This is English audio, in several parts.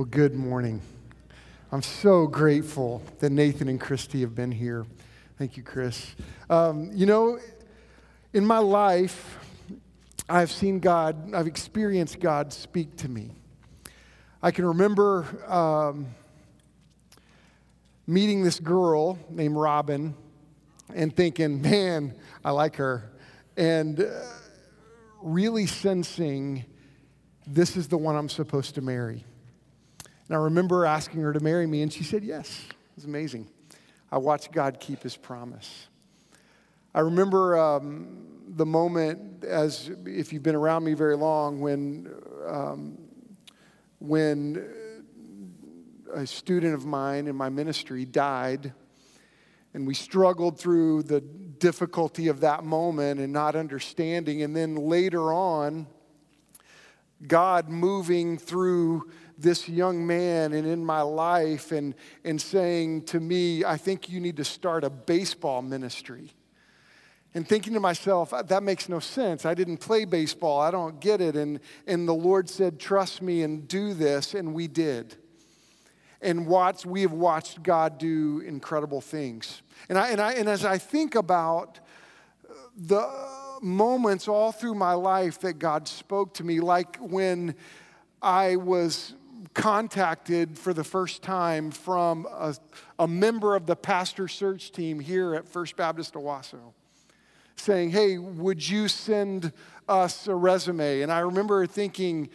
Well, good morning. I'm so grateful that Nathan and Christy have been here. Thank you, Chris. Um, you know, in my life, I've seen God, I've experienced God speak to me. I can remember um, meeting this girl named Robin and thinking, man, I like her. And uh, really sensing this is the one I'm supposed to marry. And I remember asking her to marry me, and she said yes. It was amazing. I watched God keep his promise. I remember um, the moment, as if you've been around me very long, when, um, when a student of mine in my ministry died, and we struggled through the difficulty of that moment and not understanding. And then later on, God moving through this young man and in my life and, and saying to me, I think you need to start a baseball ministry. And thinking to myself, uh, that makes no sense. I didn't play baseball. I don't get it. And, and the Lord said, Trust me and do this. And we did. And watch, we have watched God do incredible things. And, I, and, I, and as I think about the moments all through my life that God spoke to me, like when I was contacted for the first time from a, a member of the pastor search team here at First Baptist Owasso saying, Hey, would you send us a resume? And I remember thinking,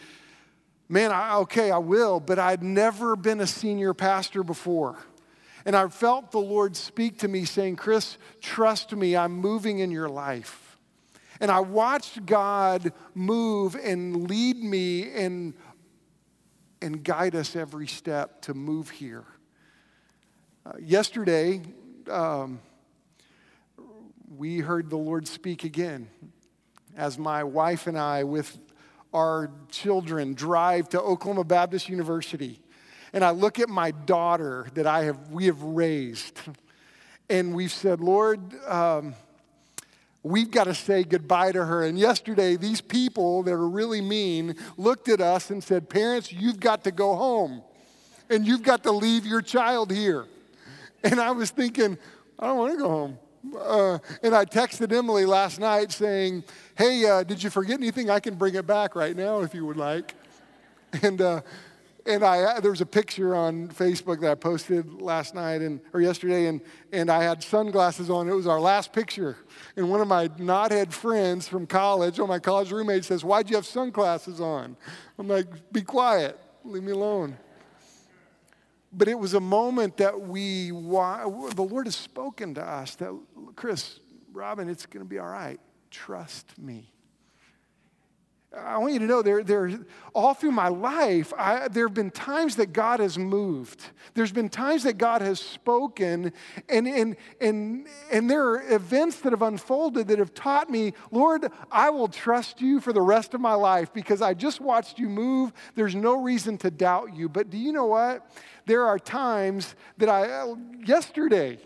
Man, I, okay, I will, but I'd never been a senior pastor before. And I felt the Lord speak to me saying, Chris, trust me, I'm moving in your life. And I watched God move and lead me and and guide us every step to move here. Uh, yesterday, um, we heard the Lord speak again as my wife and I, with our children, drive to Oklahoma Baptist University. And I look at my daughter that I have, we have raised, and we've said, Lord, um, we've got to say goodbye to her. And yesterday, these people that are really mean looked at us and said, Parents, you've got to go home and you've got to leave your child here. And I was thinking, I don't want to go home. Uh, and I texted Emily last night saying, Hey, uh, did you forget anything? I can bring it back right now if you would like. And uh, and I uh, there was a picture on Facebook that I posted last night and or yesterday, and and I had sunglasses on. It was our last picture, and one of my knothead friends from college, one of my college roommates, says, "Why'd you have sunglasses on?" I'm like, "Be quiet, leave me alone." But it was a moment that we the Lord has spoken to us that Chris, Robin, it's going to be all right. Trust me. I want you to know there, there, all through my life, I, there have been times that God has moved. There's been times that God has spoken, and, and, and, and there are events that have unfolded that have taught me, Lord, I will trust you for the rest of my life because I just watched you move. There's no reason to doubt you. But do you know what? There are times that I, yesterday,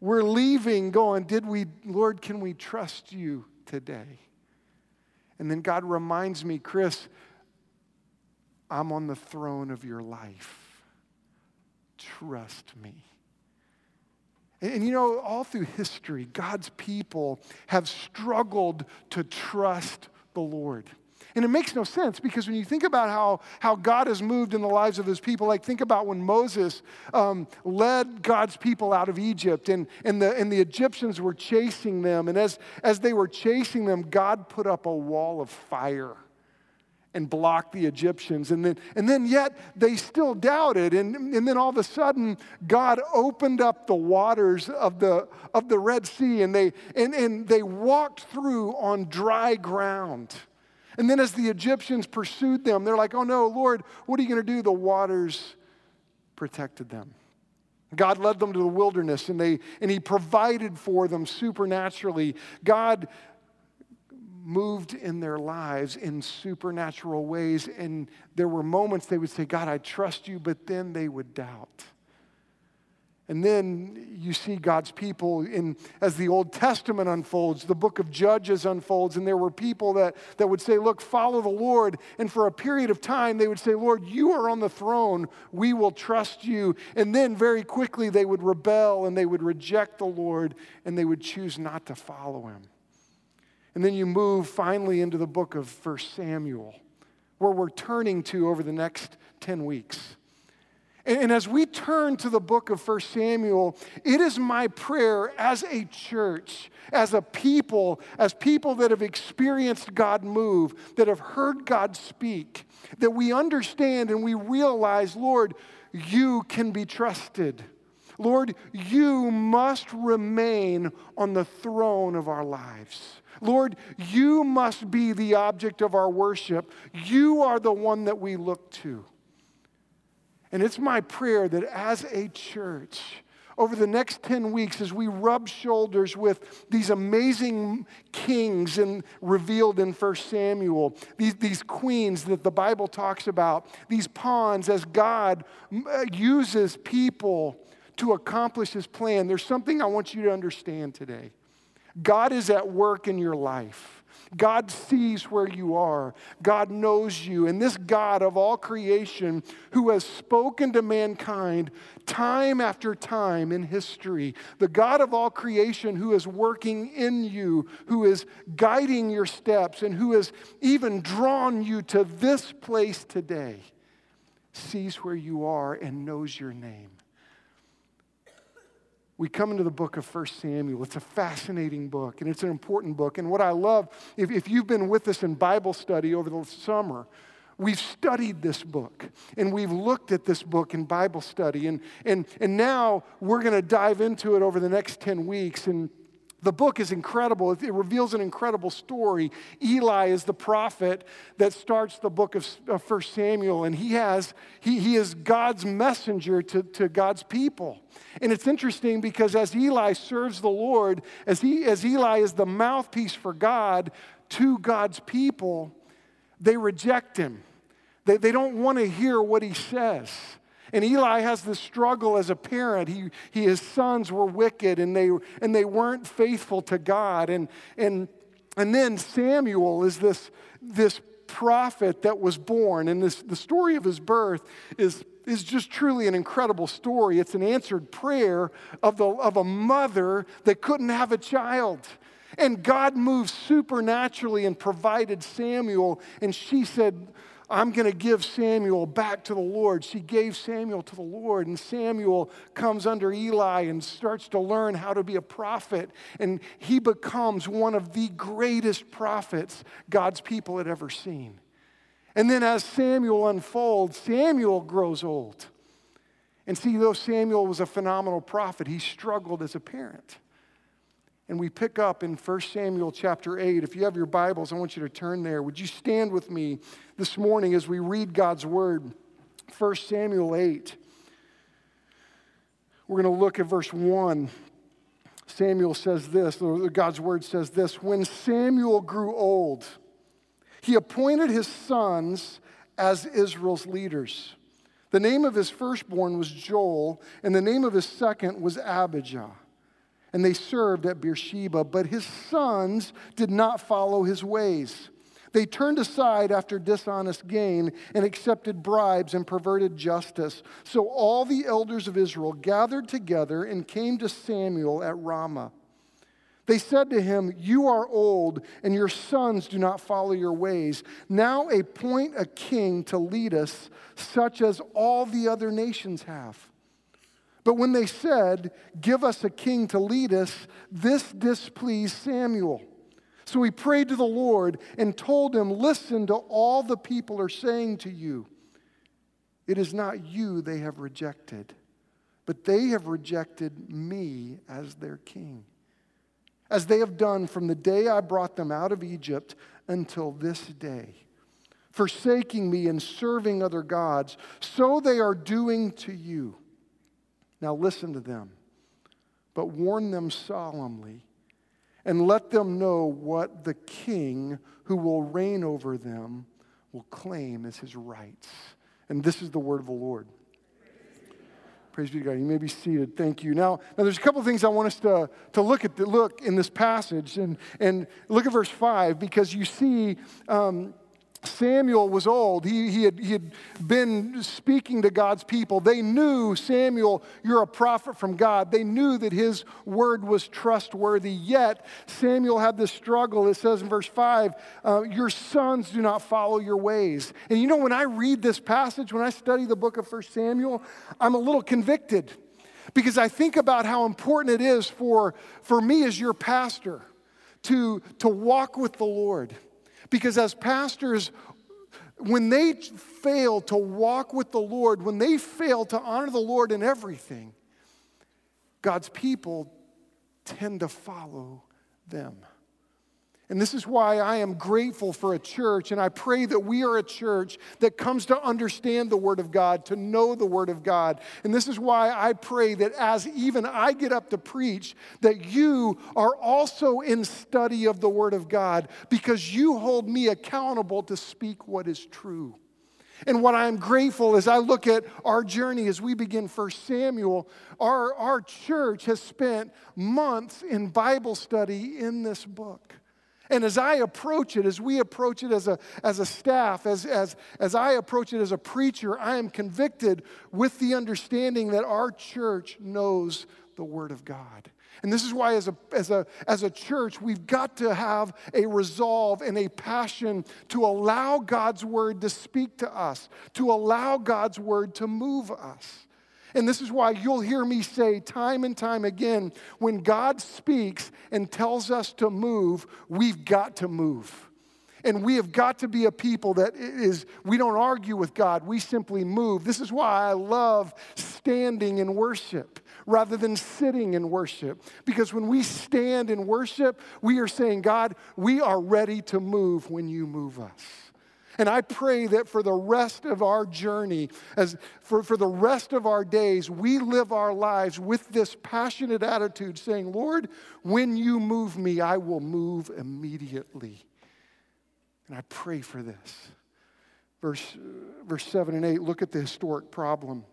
we're leaving going, Did we, Lord, can we trust you today? And then God reminds me, Chris, I'm on the throne of your life. Trust me. And, and, you know, all through history, God's people have struggled to trust the Lord. And it makes no sense because when you think about how, how God has moved in the lives of his people, like think about when Moses um, led God's people out of Egypt and, and, the, and the Egyptians were chasing them. And as, as they were chasing them, God put up a wall of fire and blocked the Egyptians. And then, and then yet they still doubted. And, and then all of a sudden, God opened up the waters of the, of the Red Sea and they, and, and they walked through on dry ground. And then as the Egyptians pursued them, they're like, oh no, Lord, what are you going to do? The waters protected them. God led them to the wilderness and, they, and He provided for them supernaturally. God moved in their lives in supernatural ways. And there were moments they would say, God, I trust you, but then they would doubt. And then you see God's people in as the Old Testament unfolds, the book of Judges unfolds, and there were people that, that would say, Look, follow the Lord. And for a period of time, they would say, Lord, you are on the throne. We will trust you. And then very quickly they would rebel and they would reject the Lord and they would choose not to follow him. And then you move finally into the book of 1 Samuel, where we're turning to over the next 10 weeks. And as we turn to the book of 1 Samuel, it is my prayer as a church, as a people, as people that have experienced God move, that have heard God speak, that we understand and we realize, Lord, you can be trusted. Lord, you must remain on the throne of our lives. Lord, you must be the object of our worship. You are the one that we look to. And it's my prayer that as a church, over the next 10 weeks, as we rub shoulders with these amazing kings and revealed in 1 Samuel, these, these queens that the Bible talks about, these pawns, as God uh, uses people to accomplish his plan, there's something I want you to understand today. God is at work in your life. God sees where you are. God knows you. And this God of all creation, who has spoken to mankind time after time in history, the God of all creation who is working in you, who is guiding your steps, and who has even drawn you to this place today, sees where you are and knows your name we come into the book of 1 Samuel. It's a fascinating book and it's an important book. And what I love, if, if you've been with us in Bible study over the summer, we've studied this book and we've looked at this book in Bible study. And, and, and now we're going to dive into it over the next 10 weeks. And the book is incredible. It reveals an incredible story. Eli is the prophet that starts the book of, 1 Samuel, and he, has, he, he is God's messenger to, to God's people. And it's interesting because as Eli serves the Lord, as, he, as Eli is the mouthpiece for God to God's people, they reject him. They, they don't want to hear what he says. And Eli has this struggle as a parent. He, he, his sons were wicked and they, and they weren't faithful to God. And, and, and then Samuel is this, this prophet that was born. And this, the story of his birth is, is just truly an incredible story. It's an answered prayer of, the, of a mother that couldn't have a child. And God moved supernaturally and provided Samuel. And she said, I'm going to give Samuel back to the Lord. She gave Samuel to the Lord, and Samuel comes under Eli and starts to learn how to be a prophet. And he becomes one of the greatest prophets God's people had ever seen. And then as Samuel unfolds, Samuel grows old. And see, though Samuel was a phenomenal prophet, he struggled as a parent. And we pick up in 1 Samuel chapter 8. If you have your Bibles, I want you to turn there. Would you stand with me this morning as we read God's word? 1 Samuel 8. We're going to look at verse 1. Samuel says this, God's word says this When Samuel grew old, he appointed his sons as Israel's leaders. The name of his firstborn was Joel, and the name of his second was Abijah and they served at Beersheba. But his sons did not follow his ways. They turned aside after dishonest gain and accepted bribes and perverted justice. So all the elders of Israel gathered together and came to Samuel at Ramah. They said to him, You are old, and your sons do not follow your ways. Now appoint a king to lead us, such as all the other nations have. But when they said, Give us a king to lead us, this displeased Samuel. So he prayed to the Lord and told him, Listen to all the people are saying to you. It is not you they have rejected, but they have rejected me as their king, as they have done from the day I brought them out of Egypt until this day. Forsaking me and serving other gods, so they are doing to you. Now listen to them, but warn them solemnly and let them know what the king who will reign over them will claim as his rights. And this is the word of the Lord. Praise be to God. You may be seated. Thank you. Now, now there's a couple things I want us to, to look at look in this passage and, and look at verse 5 because you see um, Samuel was old. He, he, had, he had been speaking to God's people. They knew, Samuel, you're a prophet from God. They knew that his word was trustworthy. Yet, Samuel had this struggle. It says in verse 5 uh, Your sons do not follow your ways. And you know, when I read this passage, when I study the book of 1 Samuel, I'm a little convicted because I think about how important it is for, for me as your pastor to, to walk with the Lord because as pastors, when they fail to walk with the Lord, when they fail to honor the Lord in everything, God's people tend to follow them. And this is why I am grateful for a church, and I pray that we are a church that comes to understand the Word of God, to know the Word of God. And this is why I pray that as even I get up to preach, that you are also in study of the Word of God, because you hold me accountable to speak what is true. And what I'm grateful as I look at our journey as we begin First Samuel, our, our church has spent months in Bible study in this book. And as I approach it, as we approach it as a, as a staff, as, as, as I approach it as a preacher, I am convicted with the understanding that our church knows the Word of God. And this is why, as a, as, a, as a church, we've got to have a resolve and a passion to allow God's Word to speak to us, to allow God's Word to move us. And this is why you'll hear me say time and time again when God speaks and tells us to move, we've got to move. And we have got to be a people that is, we don't argue with God, we simply move. This is why I love standing in worship rather than sitting in worship. Because when we stand in worship, we are saying, God, we are ready to move when you move us. And I pray that for the rest of our journey, as for, for the rest of our days, we live our lives with this passionate attitude, saying, Lord, when you move me, I will move immediately. And I pray for this. Verse, verse 7 and 8, look at the historic problem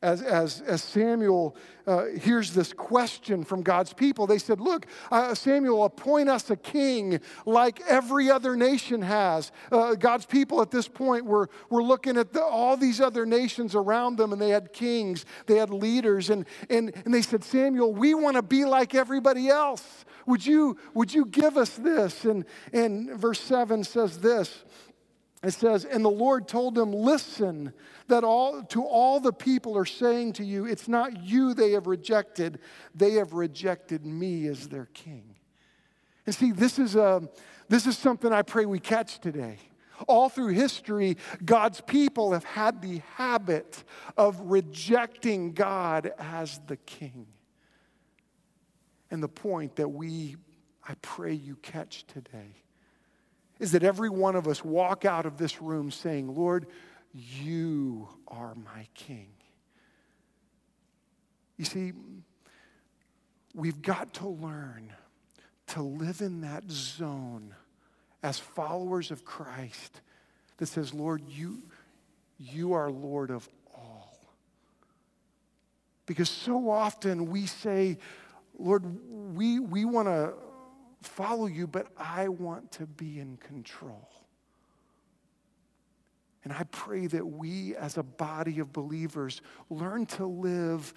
as, as, as Samuel uh, hears this question from God's people, they said, Look, uh, Samuel, appoint us a king like every other nation has. Uh, God's people at this point were, were looking at the, all these other nations around them, and they had kings, they had leaders, and, and, and they said, Samuel, we want to be like everybody else. Would you, would you give us this? And, and verse 7 says this it says, And the Lord told them, Listen, that all to all the people are saying to you, it's not you they have rejected, they have rejected me as their king. And see, this is a this is something I pray we catch today. All through history, God's people have had the habit of rejecting God as the king. And the point that we, I pray you catch today is that every one of us walk out of this room saying, Lord, you are my king. You see, we've got to learn to live in that zone as followers of Christ that says, Lord, you, you are Lord of all. Because so often we say, Lord, we, we want to follow you, but I want to be in control. And I pray that we, as a body of believers, learn to live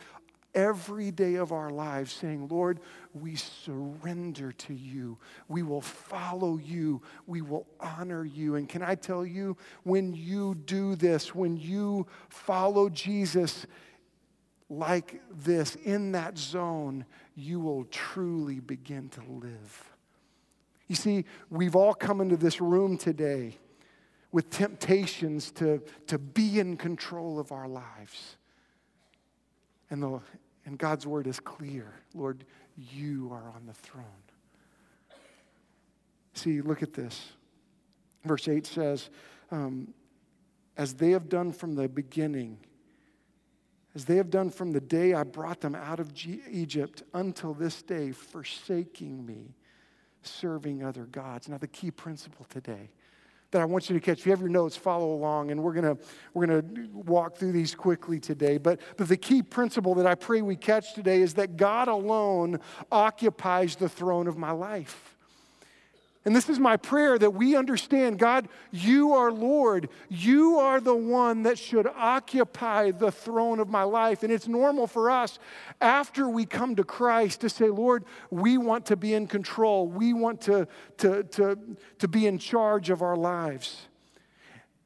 every day of our lives saying, Lord, we surrender to you. We will follow you. We will honor you. And can I tell you, when you do this, when you follow Jesus like this in that zone, you will truly begin to live. You see, we've all come into this room today with temptations to, to be in control of our lives. And, the, and God's word is clear Lord, you are on the throne. See, look at this. Verse 8 says, um, As they have done from the beginning, as they have done from the day I brought them out of Egypt until this day, forsaking me serving other gods. Now, the key principle today that I want you to catch. If you have your notes, follow along, and we're gonna we're gonna walk through these quickly today. But but the key principle that I pray we catch today is that God alone occupies the throne of my life. And this is my prayer that we understand God, you are Lord. You are the one that should occupy the throne of my life. And it's normal for us after we come to Christ to say, Lord, we want to be in control. We want to, to, to, to be in charge of our lives.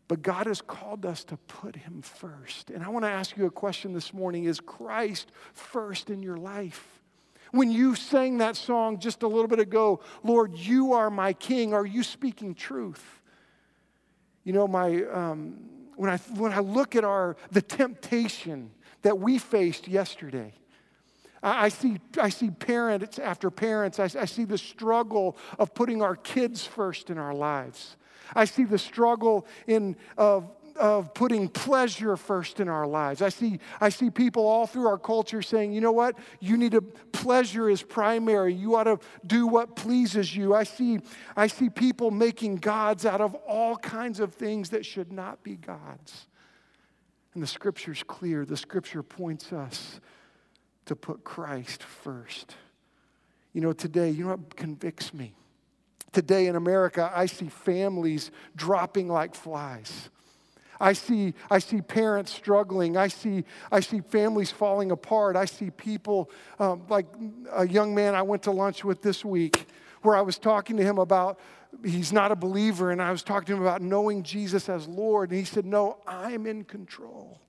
But God has called us to put Him first. And I want to ask you a question this morning Is Christ first in your life? When you sang that song just a little bit ago, Lord, you are my king, are you speaking truth? You know, my, um, when, I, when I look at our, the temptation that we faced yesterday, I, see, I see parents after parents, I, I see the struggle of putting our kids first in our lives. I see the struggle in, of of putting pleasure first in our lives. I see, I see people all through our culture saying, you know what? You need to, pleasure is primary. You ought to do what pleases you. I see, I see people making gods out of all kinds of things that should not be gods. And the scripture's clear. The scripture points us to put Christ first. You know, today, you know what convicts me? Today in America, I see families dropping like flies. I see, I see parents struggling. I see, I see families falling apart. I see people, um, like a young man I went to lunch with this week, where I was talking to him about he's not a believer, and I was talking to him about knowing Jesus as Lord. And he said, No, I'm in control.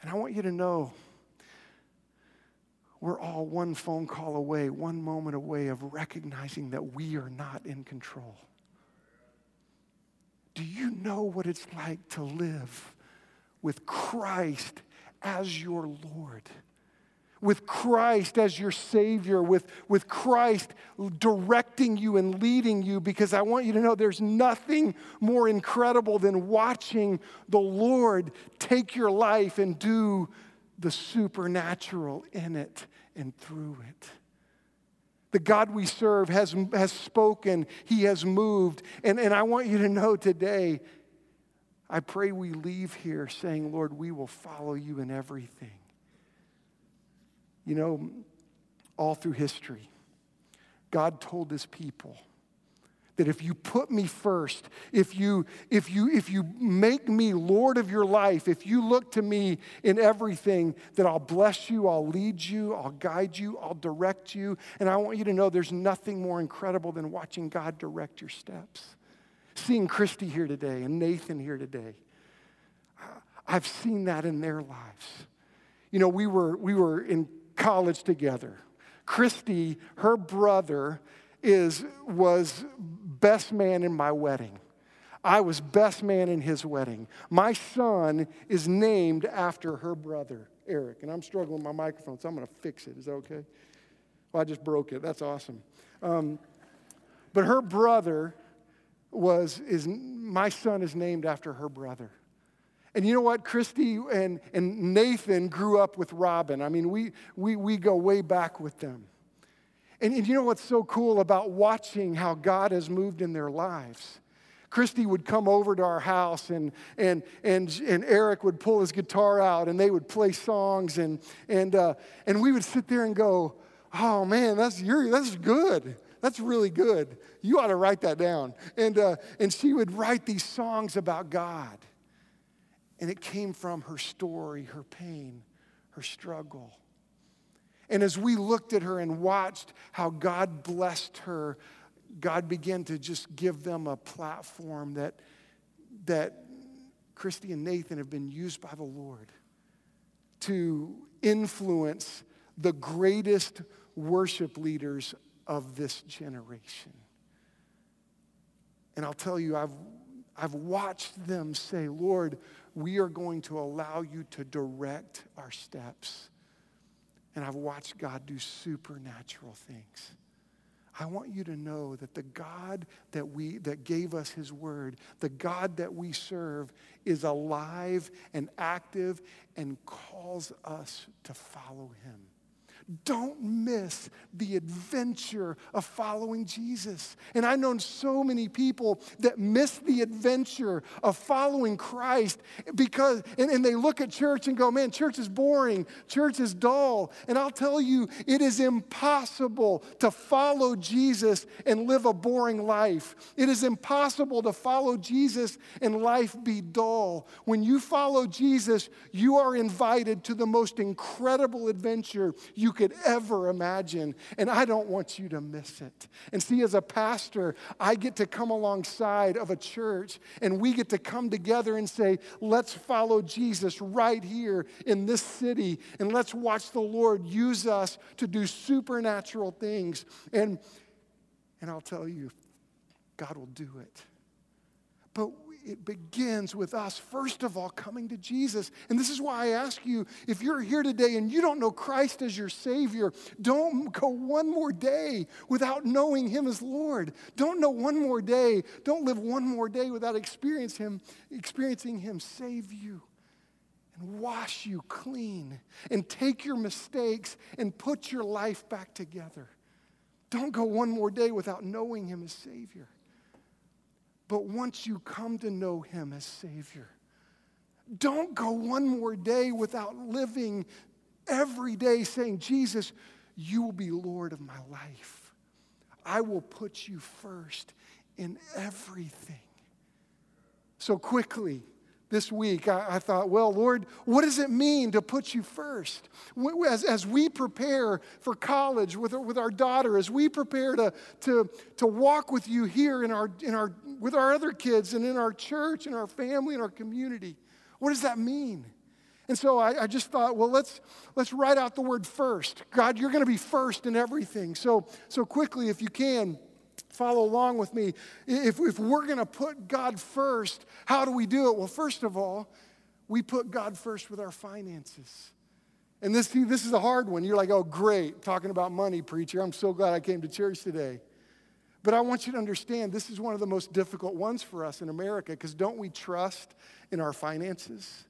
And I want you to know we're all one phone call away, one moment away of recognizing that we are not in control. Do you know what it's like to live with Christ as your Lord? With Christ as your Savior, with, with Christ directing you and leading you, because I want you to know there's nothing more incredible than watching the Lord take your life and do the supernatural in it and through it. The God we serve has, has spoken, He has moved. And, and I want you to know today, I pray we leave here saying, Lord, we will follow you in everything. You know, all through history, God told His people, that if you put me first, if you, if you, if you make me Lord of your life, if you look to me in everything, that I'll bless you, I'll lead you, I'll guide you, I'll direct you. And I want you to know there's nothing more incredible than watching God direct your steps. Seeing Christy here today and Nathan here today, I've seen that in their lives. You know, we were, we were in college together. Christy, her brother, is, was best man in my wedding. I was best man in his wedding. My son is named after her brother, Eric. And I'm struggling with my microphone, so I'm going to fix it. Is that okay? Well, I just broke it. That's awesome. Um, but her brother was, is, my son is named after her brother. And you know what? Christy and, and Nathan grew up with Robin. I mean, we, we, we go way back with them. And, and you know what's so cool about watching how God has moved in their lives? Christy would come over to our house and, and, and, and Eric would pull his guitar out and they would play songs and, and, uh, and we would sit there and go, oh man, that's, you're, that's good. That's really good. You ought to write that down. And, uh, and she would write these songs about God. And it came from her story, her pain, her struggle. And as we looked at her and watched how God blessed her, God began to just give them a platform that, that Christy and Nathan have been used by the Lord to influence the greatest worship leaders of this generation. And I'll tell you, I've, I've watched them say, Lord, we are going to allow you to direct our steps and I've watched God do supernatural things. I want you to know that the God that we that gave us his word, the God that we serve is alive and active and calls us to follow him. Don't miss the adventure of following Jesus. And I've known so many people that miss the adventure of following Christ because, and, and they look at church and go, man, church is boring, church is dull. And I'll tell you, it is impossible to follow Jesus and live a boring life. It is impossible to follow Jesus and life be dull. When you follow Jesus, you are invited to the most incredible adventure you could ever imagine. And I don't want you to miss it. And see, as a pastor, I get to come alongside of a church and we get to come together and say, let's follow Jesus right here in this city and let's watch the Lord use us to do supernatural things. And, and I'll tell you, God will do it. But it begins with us, first of all, coming to Jesus. And this is why I ask you if you're here today and you don't know Christ as your Savior, don't go one more day without knowing Him as Lord. Don't know one more day. Don't live one more day without experience him, experiencing Him save you and wash you clean and take your mistakes and put your life back together. Don't go one more day without knowing Him as Savior. But once you come to know Him as Savior, don't go one more day without living every day saying, Jesus, you will be Lord of my life. I will put you first in everything. So quickly, this week, I, I, thought, well, Lord, what does it mean to put you first? As, as we prepare for college with, with our daughter, as we prepare to, to, to walk with you here in our, in our, with our other kids and in our church and our family and our community, what does that mean? And so I, I just thought, well, let's, let's write out the word first. God, you're going to be first in everything. So, so quickly, if you can, follow along with me. If, if we're going to put God first, how do we do it? Well, first of all, we put God first with our finances. And this, this is a hard one. You're like, oh, great, talking about money, preacher. I'm so glad I came to church today. But I want you to understand this is one of the most difficult ones for us in America because don't we trust in our finances?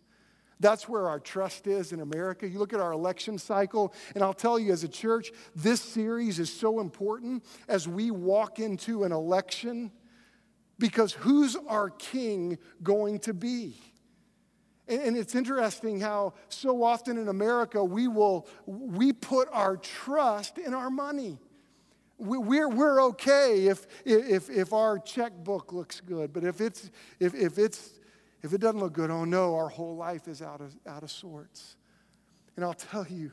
That's where our trust is in America. You look at our election cycle, and I'll tell you as a church, this series is so important as we walk into an election because who's our king going to be? And, it's interesting how so often in America we will we put our trust in our money. We're, we're okay if, if, if our checkbook looks good, but if it's, if, if it's if it doesn't look good, oh no, our whole life is out of, out of sorts. And I'll tell you,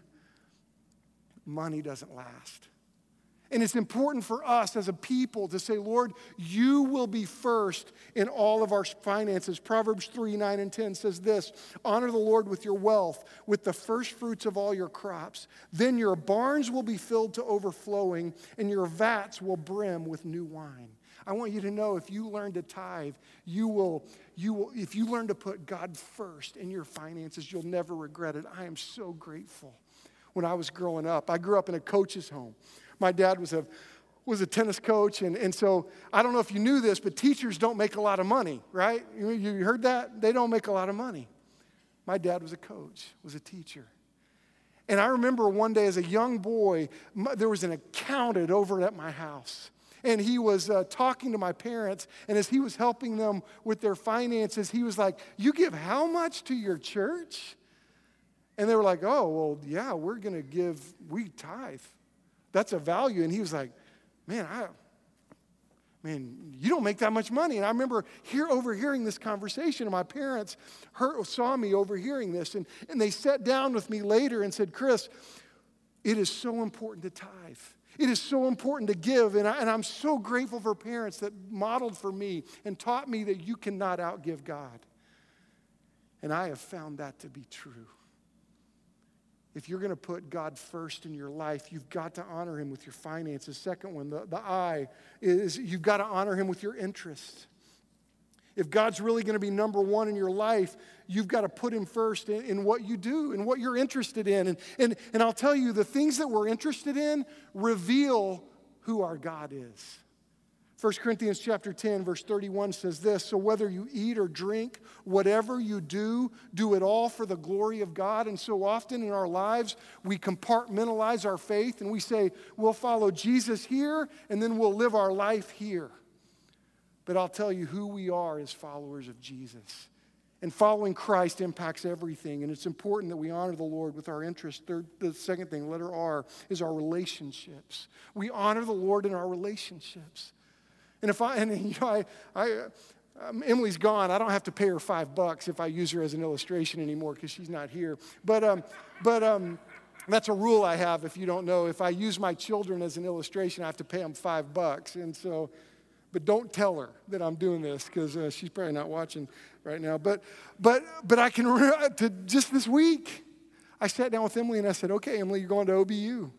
money doesn't last. And it's important for us as a people to say, Lord, you will be first in all of our finances. Proverbs 3 9 and 10 says this Honor the Lord with your wealth, with the first fruits of all your crops. Then your barns will be filled to overflowing, and your vats will brim with new wine. I want you to know if you learn to tithe, you will, you will, if you learn to put God first in your finances, you'll never regret it. I am so grateful. When I was growing up, I grew up in a coach's home. My dad was a was a tennis coach, and, and so I don't know if you knew this, but teachers don't make a lot of money, right? You, you heard that? They don't make a lot of money. My dad was a coach, was a teacher. And I remember one day as a young boy, there was an accountant over at my house and he was uh, talking to my parents. And as he was helping them with their finances, he was like, You give how much to your church? And they were like, Oh, well, yeah, we're going to give, we tithe. That's a value. And he was like, Man, I, man, you don't make that much money. And I remember here overhearing this conversation, and my parents heard, saw me overhearing this, and, and they sat down with me later and said, Chris, it is so important to tithe. It is so important to give, and, I, and I'm so grateful for parents that modeled for me and taught me that you cannot outgive God. And I have found that to be true. If you're going to put God first in your life, you've got to honor Him with your finances. Second one, the, the I, is you've got to honor Him with your interests. If God's really going to be number one in your life, you've got to put Him first in, in, what you do and what you're interested in. And, and, and I'll tell you, the things that we're interested in reveal who our God is. 1 Corinthians chapter 10 verse 31 says this, so whether you eat or drink, whatever you do, do it all for the glory of God. And so often in our lives, we compartmentalize our faith and we say, we'll follow Jesus here and then we'll live our life here. But I'll tell you who we are as followers of Jesus. And following Christ impacts everything. And it's important that we honor the Lord with our interests. Third, the second thing, letter R, is our relationships. We honor the Lord in our relationships. And if I, and you know, I, I um, Emily's gone. I don't have to pay her five bucks if I use her as an illustration anymore because she's not here. But, um, but um, that's a rule I have if you don't know. If I use my children as an illustration, I have to pay them five bucks. And so, but don't tell her that I'm doing this because uh, she's probably not watching right now. But, but, but I can, to just this week, I sat down with Emily and I said, okay, Emily, you're going to OBU.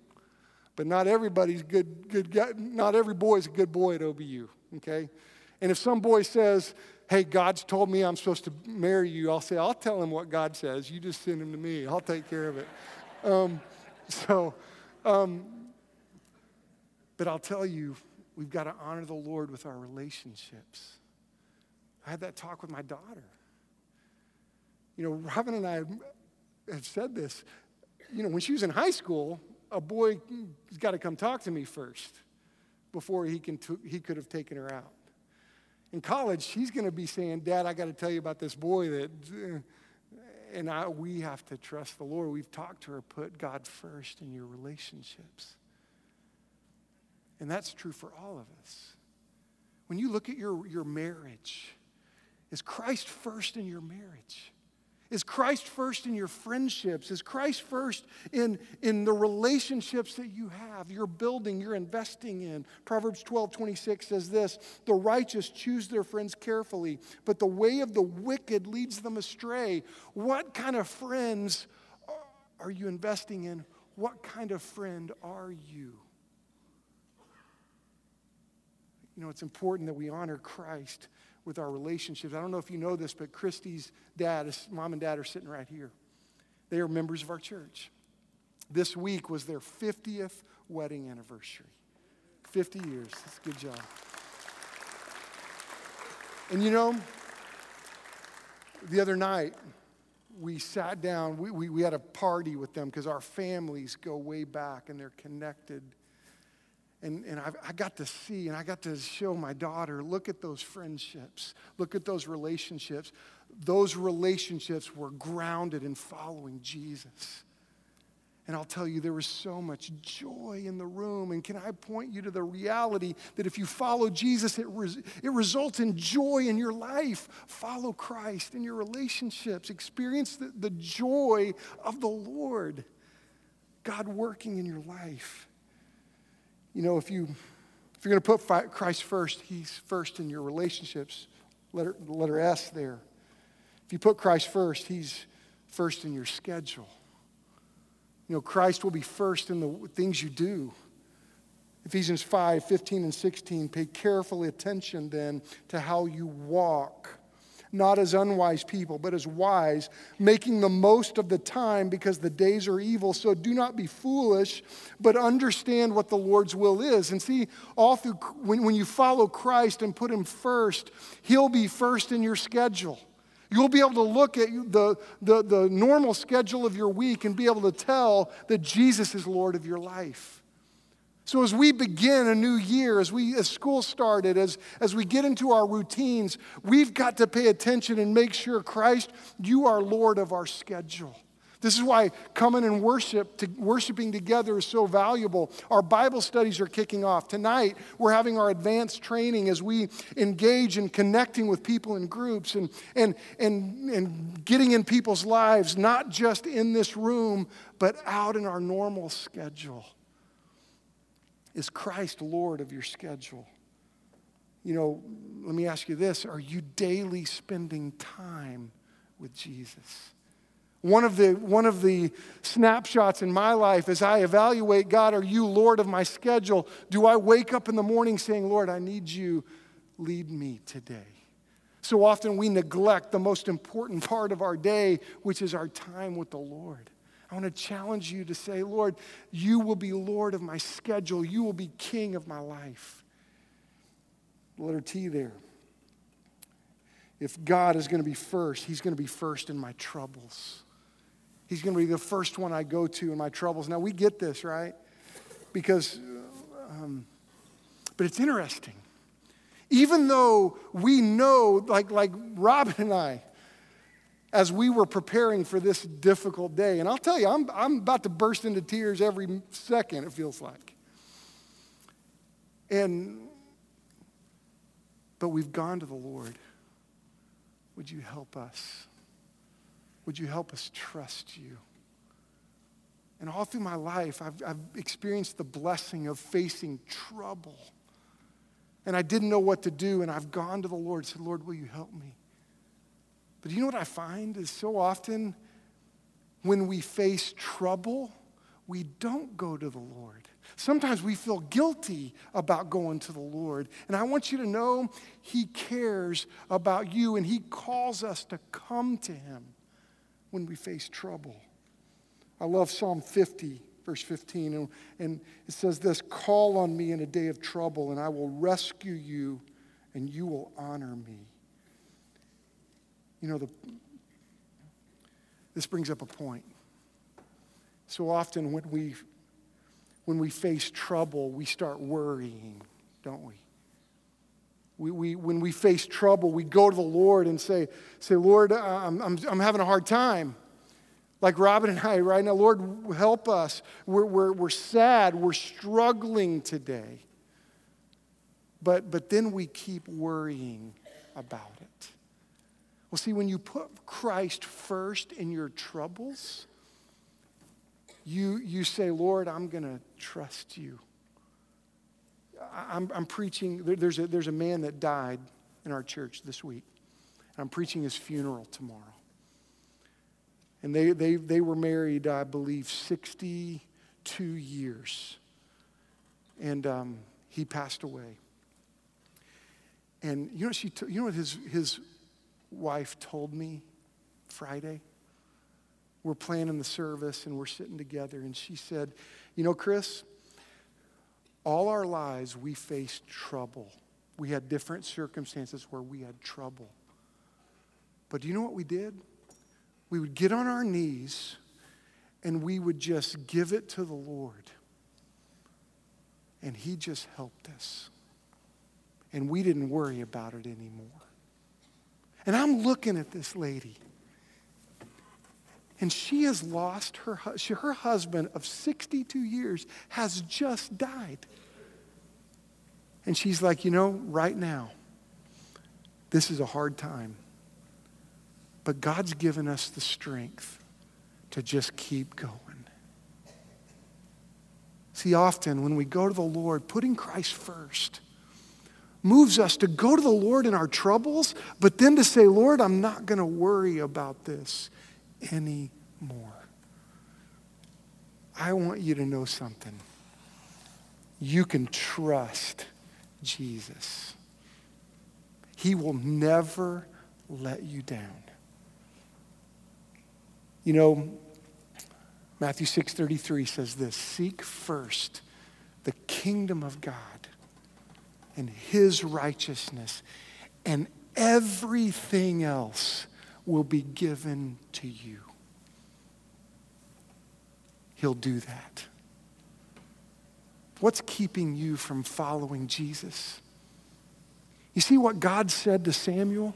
But not everybody's good, good not every boy's a good boy at OBU, okay? And if some boy says, hey, God's told me I'm supposed to marry you, I'll say, I'll tell him what God says. You just send him to me. I'll take care of it. Um, so, um, but I'll tell you, we've got to honor the Lord with our relationships. I had that talk with my daughter. You know, Robin and I have said this. You know, when she was in high school, a boy's got to come talk to me first before he, can t- he could have taken her out. In college, she's going to be saying, Dad, I got to tell you about this boy that, uh, and I, we have to trust the Lord. We've talked to her, put God first in your relationships. And that's true for all of us. When you look at your, your marriage, is Christ first in your marriage? Is Christ first in your friendships? Is Christ first in, in the relationships that you have, you're building, you're investing in? Proverbs 12 26 says this The righteous choose their friends carefully, but the way of the wicked leads them astray. What kind of friends are you investing in? What kind of friend are you? You know, it's important that we honor Christ with our relationships. I don't know if you know this, but Christy's dad, his mom and dad are sitting right here. They are members of our church. This week was their 50th wedding anniversary. 50 years. That's a good job. And you know, the other night, we sat down, we, we, we had a party with them because our families go way back and they're connected and, and I, I got to see and I got to show my daughter look at those friendships, look at those relationships. Those relationships were grounded in following Jesus. And I'll tell you, there was so much joy in the room. And can I point you to the reality that if you follow Jesus, it, res- it results in joy in your life? Follow Christ in your relationships. Experience the, the joy of the Lord, God working in your life. You know, if, you, if you're going to put Christ first, He's first in your relationships. Letter, letter S there. If you put Christ first, He's first in your schedule. You know, Christ will be first in the things you do. Ephesians 5 15 and 16. Pay careful attention then to how you walk not as unwise people, but as wise, making the most of the time because the days are evil. So do not be foolish, but understand what the Lord's will is. And see, all through, when, when you follow Christ and put Him first, He'll be first in your schedule. You'll be able to look at the, the, the normal schedule of your week and be able to tell that Jesus is Lord of your life. So as we begin a new year, as we as school started, as, as we get into our routines, we've got to pay attention and make sure, Christ, you are Lord of our schedule. This is why coming and worship, to, worshiping together is so valuable. Our Bible studies are kicking off. Tonight, we're having our advanced training as we engage in connecting with people in groups and, and, and, and getting in people's lives, not just in this room, but out in our normal schedule. Is Christ Lord of your schedule? You know, let me ask you this are you daily spending time with Jesus? One of, the, one of the snapshots in my life as I evaluate God, are you Lord of my schedule? Do I wake up in the morning saying, Lord, I need you, lead me today? So often we neglect the most important part of our day, which is our time with the Lord. I want to challenge you to say, Lord, you will be Lord of my schedule. You will be king of my life. letter T there. If God is going to be first, He's going to be first in my troubles. He's going to be the first one I go to in my troubles. Now, we get this, right? Because, um, but it's interesting. Even though we know, like, like Robin and I, as we were preparing for this difficult day, and I'll tell you, I'm, I'm about to burst into tears every second, it feels like. And, but we've gone to the Lord. Would you help us? Would you help us trust you? And all through my life, I've, I've experienced the blessing of facing trouble. And I didn't know what to do, and I've gone to the Lord and said, Lord, will you help me? But you know what I find is so often when we face trouble, we don't go to the Lord. Sometimes we feel guilty about going to the Lord. And I want you to know He cares about you and He calls us to come to Him when we face trouble. I love Psalm 50, verse 15, and, it says this Call on me in a day of trouble, and I will rescue you, and you will honor me. You know, the, this brings up a point. So often when we when we face trouble, we start worrying, don't we? We, we, when we face trouble, we go to the Lord and say, say Lord, I'm, I'm, I'm having a hard time. Like Robin and I right now, Lord, help us. We're, we're, we're sad. We're struggling today. But, but then we keep worrying about. Well, see, when you put Christ first in your troubles, you, you say, Lord, I'm going to trust you. I'm, I'm preaching, there's a, there's a man that died in our church this week. And I'm preaching his funeral tomorrow. And they, they, they were married, I believe, 62 years. And um, he passed away. And you know, she t- you know what his, his wife told me Friday? we're planning the service and we're sitting together, and she said, You know, Chris, all our lives we faced trouble. We had different circumstances where we had trouble. But do you know what we did? We would get on our knees and we would just give it to the Lord. And He just helped us. And we didn't worry about it anymore. And I'm looking at this lady. And she has lost her, her husband of 62 years has just died. And she's like, you know, right now, this is a hard time. But God's given us the strength to just keep going. See, often when we go to the Lord, putting Christ first moves us to go to the Lord in our troubles, but then to say, Lord, I'm not going to worry about this anymore. I want you to know something. You can trust Jesus. He will never let you down. You know, Matthew 6:33 says this, seek first the kingdom of God and his righteousness and everything else will be given to you. He'll do that. What's keeping you from following Jesus? You see what God said to Samuel?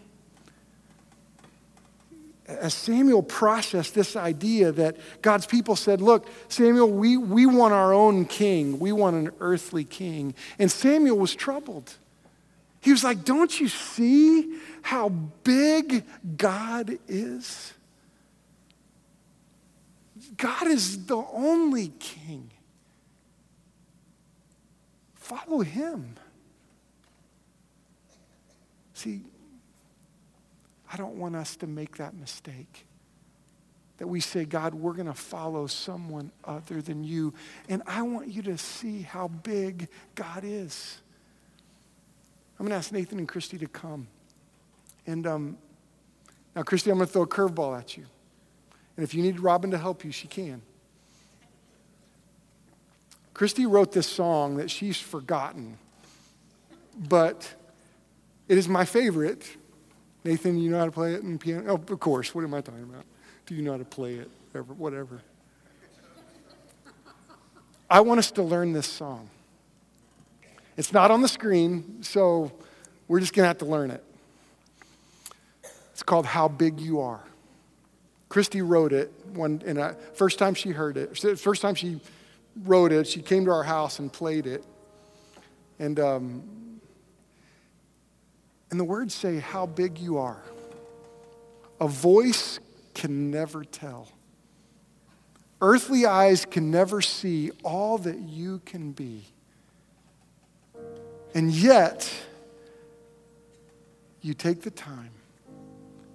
As Samuel processed this idea that God's people said, Look, Samuel, we, we want our own king. We want an earthly king. And Samuel was troubled. He was like, Don't you see how big God is? God is the only king. Follow him. See, I don't want us to make that mistake. That we say, God, we're going to follow someone other than you. And I want you to see how big God is. I'm going to ask Nathan and Christy to come. And um, now, Christy, I'm going to throw a curveball at you. And if you need Robin to help you, she can. Christy wrote this song that she's forgotten, but It is my favorite. Nathan, you know how to play it in piano? Oh, of course. What am I talking about? Do you know how to play it? Whatever. whatever. I want us to learn this song. It's not on the screen, so we're just going to have to learn it. It's called How Big You Are. Christy wrote it one, and I, first time she heard it, first time she wrote it, she came to our house and played it. And, um, and the words say, How big you are. A voice can never tell. Earthly eyes can never see all that you can be. And yet, you take the time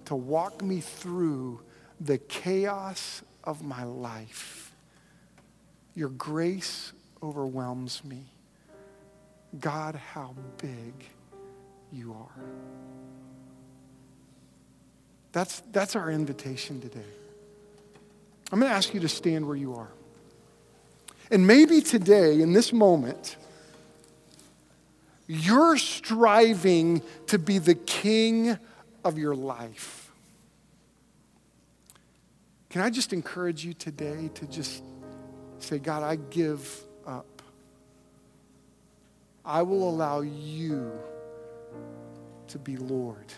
to walk me through the chaos of my life. Your grace overwhelms me. God, how big you are. That's, that's our invitation today. I'm going to ask you to stand where you are. And maybe today, in this moment, you're striving to be the king of your life. Can I just encourage you today to just say, God, I give up. I will allow you to be Lord.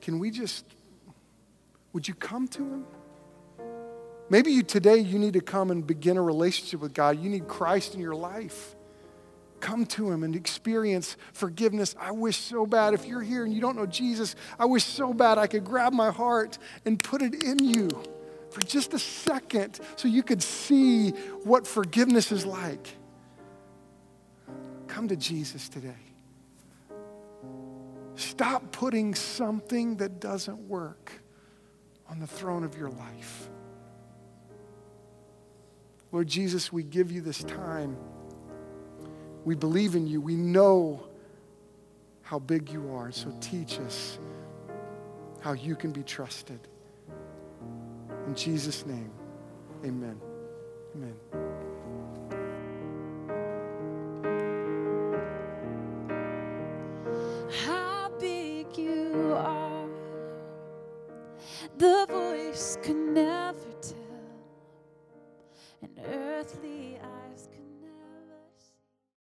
Can we just, would you come to him? Maybe you today you need to come and begin a relationship with God. You need Christ in your life. Come to him and experience forgiveness. I wish so bad if you're here and you don't know Jesus, I wish so bad I could grab my heart and put it in you for just a second so you could see what forgiveness is like. Come to Jesus today. Stop putting something that doesn't work on the throne of your life. Lord Jesus, we give you this time. We believe in you. We know how big you are. So teach us how you can be trusted. In Jesus' name, amen. Amen.